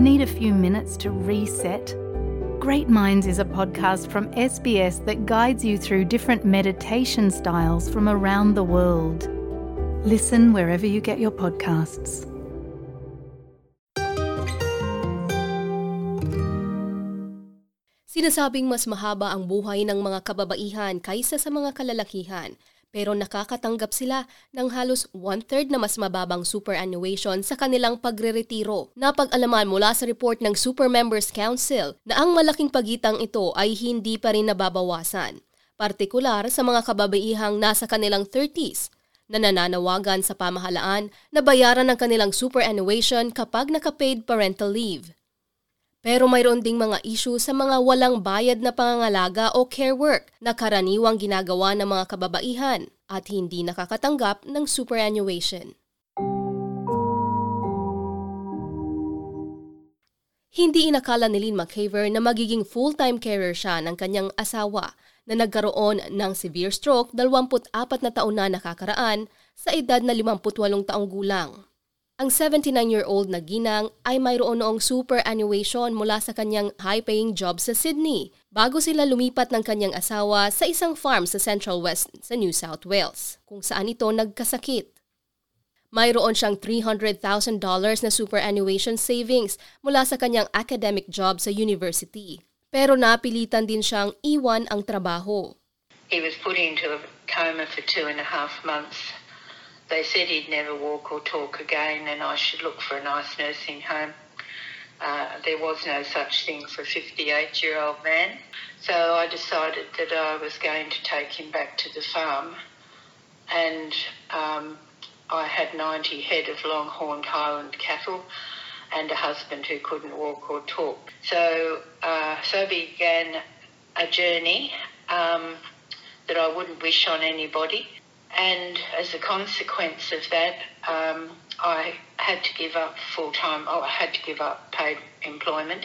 Need a few minutes to reset? Great Minds is a podcast from SBS that guides you through different meditation styles from around the world. Listen wherever you get your podcasts. Sinasabing mas mahaba ang buhay ng mga kababaihan kaysa sa mga kalalakihan pero nakakatanggap sila ng halos one-third na mas mababang superannuation sa kanilang pagre-retiro. Napag-alaman mula sa report ng Super Members Council na ang malaking pagitang ito ay hindi pa rin nababawasan, partikular sa mga kababaihang nasa kanilang 30s na nananawagan sa pamahalaan na bayaran ng kanilang superannuation kapag naka-paid parental leave. Pero mayroon ding mga issue sa mga walang bayad na pangangalaga o care work na karaniwang ginagawa ng mga kababaihan at hindi nakakatanggap ng superannuation. Hindi inakala ni Lynn McCaver na magiging full-time carer siya ng kanyang asawa na nagkaroon ng severe stroke 24 na taon na nakakaraan sa edad na 58 taong gulang. Ang 79-year-old na ginang ay mayroon noong superannuation mula sa kanyang high-paying job sa Sydney bago sila lumipat ng kanyang asawa sa isang farm sa Central West sa New South Wales kung saan ito nagkasakit. Mayroon siyang $300,000 na superannuation savings mula sa kanyang academic job sa university. Pero napilitan din siyang iwan ang trabaho. He was put into a coma for two and a half months they said he'd never walk or talk again and I should look for a nice nursing home. Uh, there was no such thing for a 58 year old man. So I decided that I was going to take him back to the farm. And um, I had 90 head of longhorned Highland cattle and a husband who couldn't walk or talk. So, uh, so began a journey um, that I wouldn't wish on anybody. And as a consequence of that, um, I had to give up full time, oh, I had to give up paid employment.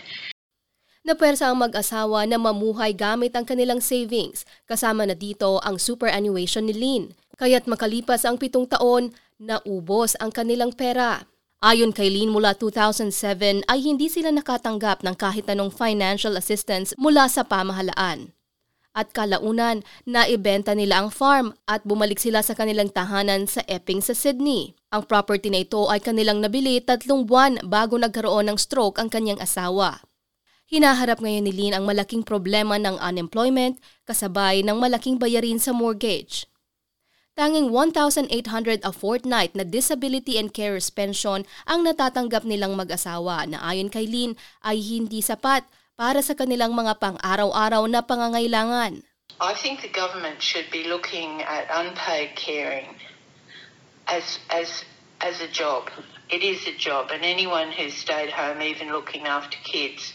Napwersa ang mag-asawa na mamuhay gamit ang kanilang savings, kasama na dito ang superannuation ni Lynn. Kaya't makalipas ang pitong taon, naubos ang kanilang pera. Ayon kay Lynn mula 2007 ay hindi sila nakatanggap ng kahit anong financial assistance mula sa pamahalaan at kalaunan na ibenta nila ang farm at bumalik sila sa kanilang tahanan sa Epping sa Sydney. Ang property na ito ay kanilang nabili tatlong buwan bago nagkaroon ng stroke ang kanyang asawa. Hinaharap ngayon ni Lynn ang malaking problema ng unemployment kasabay ng malaking bayarin sa mortgage. Tanging 1,800 a fortnight na disability and carers pension ang natatanggap nilang mag-asawa na ayon kay Lynn ay hindi sapat para sa kanilang mga pang-araw-araw na pangangailangan. I think the government should be looking at unpaid caring as as as a job. It is a job, and anyone who's stayed home, even looking after kids,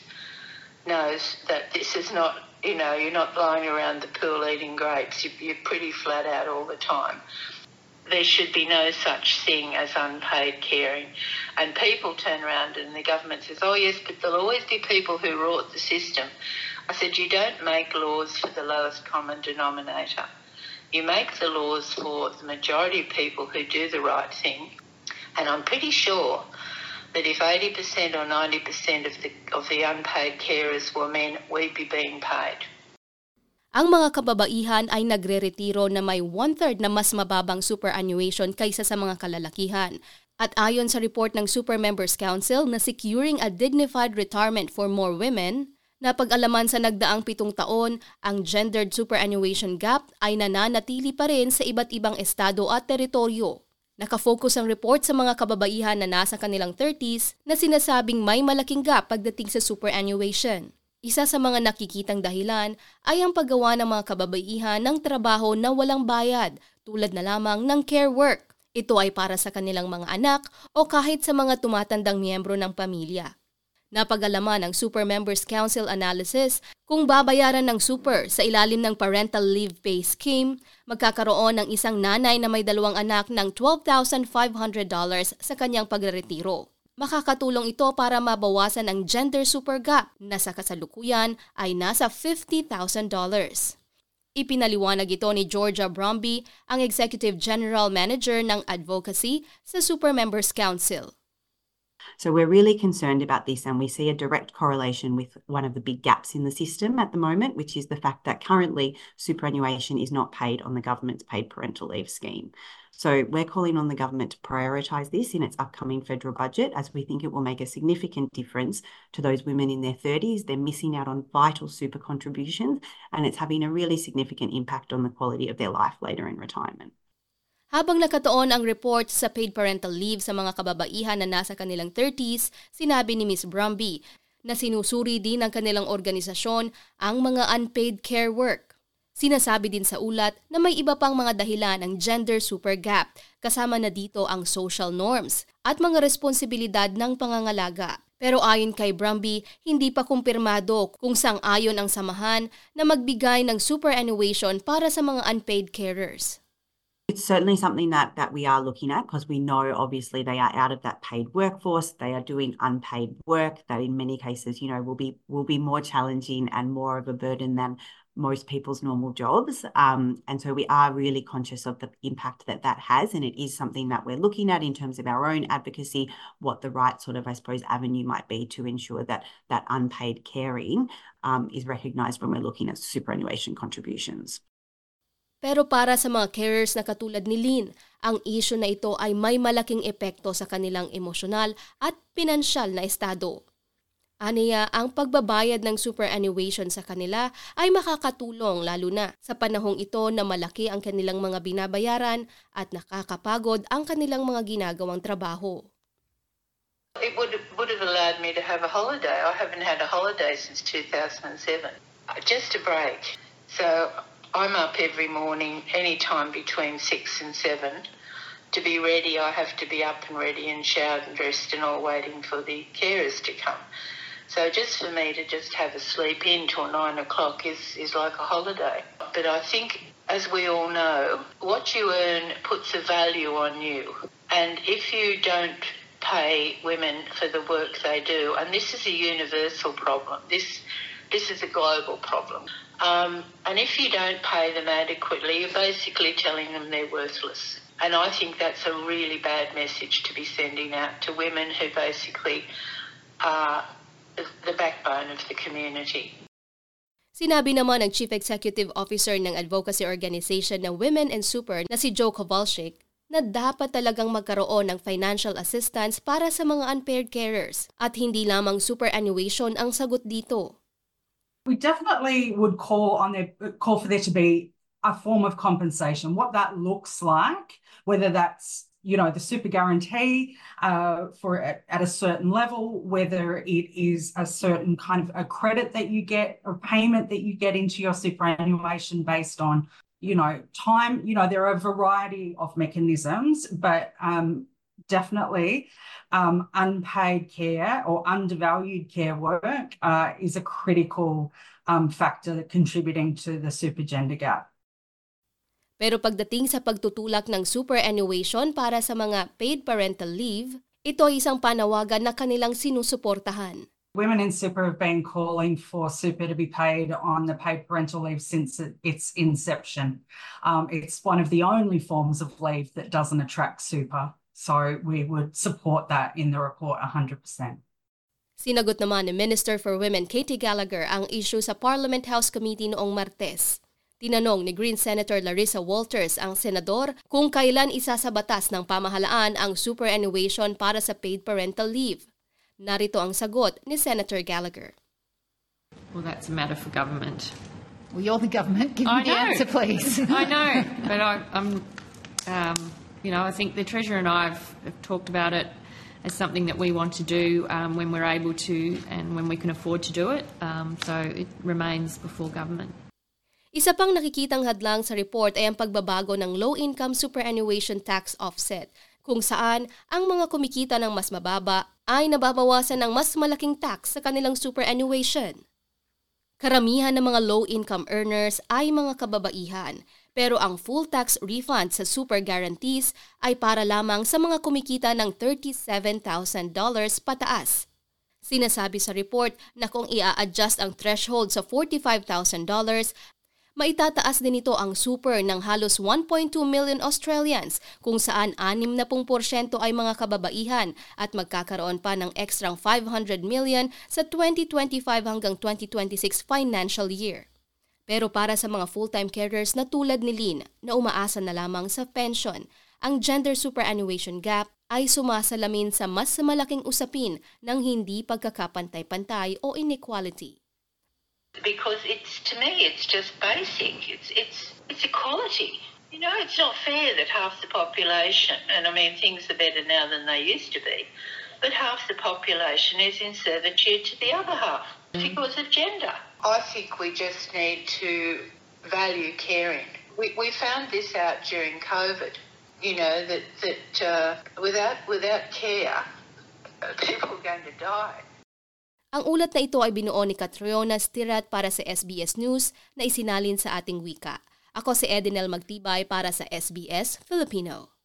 knows that this is not. You know, you're not lying around the pool eating grapes. You're pretty flat out all the time there should be no such thing as unpaid caring. And people turn around and the government says, oh, yes, but there'll always be people who rort the system. I said, you don't make laws for the lowest common denominator. You make the laws for the majority of people who do the right thing. And I'm pretty sure that if 80% or 90% of the, of the unpaid carers were men, we'd be being paid. Ang mga kababaihan ay nagre-retiro na may one-third na mas mababang superannuation kaysa sa mga kalalakihan. At ayon sa report ng Super Members Council na Securing a Dignified Retirement for More Women, na pag-alaman sa nagdaang pitong taon, ang gendered superannuation gap ay nananatili pa rin sa iba't ibang estado at teritoryo. Nakafocus ang report sa mga kababaihan na nasa kanilang 30s na sinasabing may malaking gap pagdating sa superannuation. Isa sa mga nakikitang dahilan ay ang paggawa ng mga kababaihan ng trabaho na walang bayad tulad na lamang ng care work. Ito ay para sa kanilang mga anak o kahit sa mga tumatandang miyembro ng pamilya. Napagalaman ng Super Members Council analysis kung babayaran ng super sa ilalim ng Parental Leave Pay Scheme, magkakaroon ng isang nanay na may dalawang anak ng $12,500 sa kanyang pagreretiro. Makakatulong ito para mabawasan ang gender super gap na sa kasalukuyan ay nasa $50,000. Ipinaliwanag ito ni Georgia Bromby, ang Executive General Manager ng Advocacy sa Super Members Council. So we're really concerned about this, and we see a direct correlation with one of the big gaps in the system at the moment, which is the fact that currently superannuation is not paid on the government's paid parental leave scheme. So we're calling on the government to prioritise this in its upcoming federal budget, as we think it will make a significant difference to those women in their 30s. They're missing out on vital super contributions, and it's having a really significant impact on the quality of their life later in retirement. Habang nakatuon ang report sa paid parental leave sa mga kababaihan na nasa kanilang 30s, sinabi ni Ms. Brumby na sinusuri din ng kanilang organisasyon ang mga unpaid care work. Sinasabi din sa ulat na may iba pang mga dahilan ng gender super gap, kasama na dito ang social norms at mga responsibilidad ng pangangalaga. Pero ayon kay Brumby, hindi pa kumpirmado kung sang-ayon ang samahan na magbigay ng superannuation para sa mga unpaid carers. It's certainly something that that we are looking at because we know obviously they are out of that paid workforce. They are doing unpaid work that in many cases, you know, will be will be more challenging and more of a burden than most people's normal jobs. Um, and so we are really conscious of the impact that that has. And it is something that we're looking at in terms of our own advocacy, what the right sort of, I suppose, avenue might be to ensure that that unpaid caring um, is recognised when we're looking at superannuation contributions. Pero para sa mga carers na katulad ni Lynn, ang isyu na ito ay may malaking epekto sa kanilang emosyonal at pinansyal na estado. Aniya, ang pagbabayad ng superannuation sa kanila ay makakatulong lalo na sa panahong ito na malaki ang kanilang mga binabayaran at nakakapagod ang kanilang mga ginagawang trabaho. It would, would have allowed me to have a holiday. I haven't had a holiday since 2007. Just a break. So I'm up every morning, any time between six and seven. To be ready, I have to be up and ready and showered and dressed and all waiting for the carers to come. So just for me to just have a sleep in till nine o'clock is, is like a holiday. But I think, as we all know, what you earn puts a value on you. And if you don't pay women for the work they do, and this is a universal problem, this this is a global problem. Um, and if you don't pay them adequately, you're basically telling them they're worthless. And I think that's a really bad message to be sending out to women who basically are the backbone of the community. Sinabi naman ng Chief Executive Officer ng advocacy organization ng Women and Super na si Joe Kowalczyk na dapat talagang magkaroon ng financial assistance para sa mga unpaired carers at hindi lamang superannuation ang sagot dito. We definitely would call on there, call for there to be a form of compensation. What that looks like, whether that's you know the super guarantee uh, for at, at, a certain level, whether it is a certain kind of a credit that you get or payment that you get into your superannuation based on you know time. You know there are a variety of mechanisms, but um, definitely um, unpaid care or undervalued care work uh, is a critical um, factor contributing to the super gender gap. Pero pagdating sa pagtutulak ng superannuation para sa mga paid parental leave, ito ay isang panawagan na kanilang sinusuportahan. Women in super have been calling for super to be paid on the paid parental leave since its inception. Um, it's one of the only forms of leave that doesn't attract super. So we would support that in the report 100%. Sinagot naman ni Minister for Women Katie Gallagher ang issue sa Parliament House Committee noong Martes. Tinanong ni Green Senator Larissa Walters ang senador kung kailan isa sa batas ng pamahalaan ang superannuation para sa paid parental leave. Narito ang sagot ni Senator Gallagher. Well, that's a matter for government. Well, you're the government. Give me the answer, please. I know, but I, am um, you know, I think the Treasurer and I have, have talked about it as something that we want to do um, when we're able to and when we can afford to do it. Um, so it remains before government. Isa pang nakikitang hadlang sa report ay ang pagbabago ng low-income superannuation tax offset, kung saan ang mga kumikita ng mas mababa ay nababawasan ng mas malaking tax sa kanilang superannuation. Karamihan ng mga low-income earners ay mga kababaihan, pero ang full tax refund sa super guarantees ay para lamang sa mga kumikita ng $37,000 pataas. Sinasabi sa report na kung ia-adjust ang threshold sa $45,000, Maitataas din ito ang super ng halos 1.2 million Australians kung saan 60% ay mga kababaihan at magkakaroon pa ng ekstrang 500 million sa 2025 hanggang 2026 financial year. Pero para sa mga full-time carers na tulad ni Lynn na umaasa na lamang sa pension, ang gender superannuation gap ay sumasalamin sa mas malaking usapin ng hindi pagkakapantay-pantay o inequality. because it's to me it's just basic. It's it's it's equality. You know, it's not fair that half the population, and I mean things are better now than they used to be, but half the population is in servitude to the other half because of gender. I think we just need to value caring. We we found this out during COVID. You know that that uh, without without care, people are going to die. Ang ulat na ito ay binuo ni Catriona Stirat para sa SBS News na isinalin sa ating wika. Ako si Edinel Magtibay para sa SBS Filipino.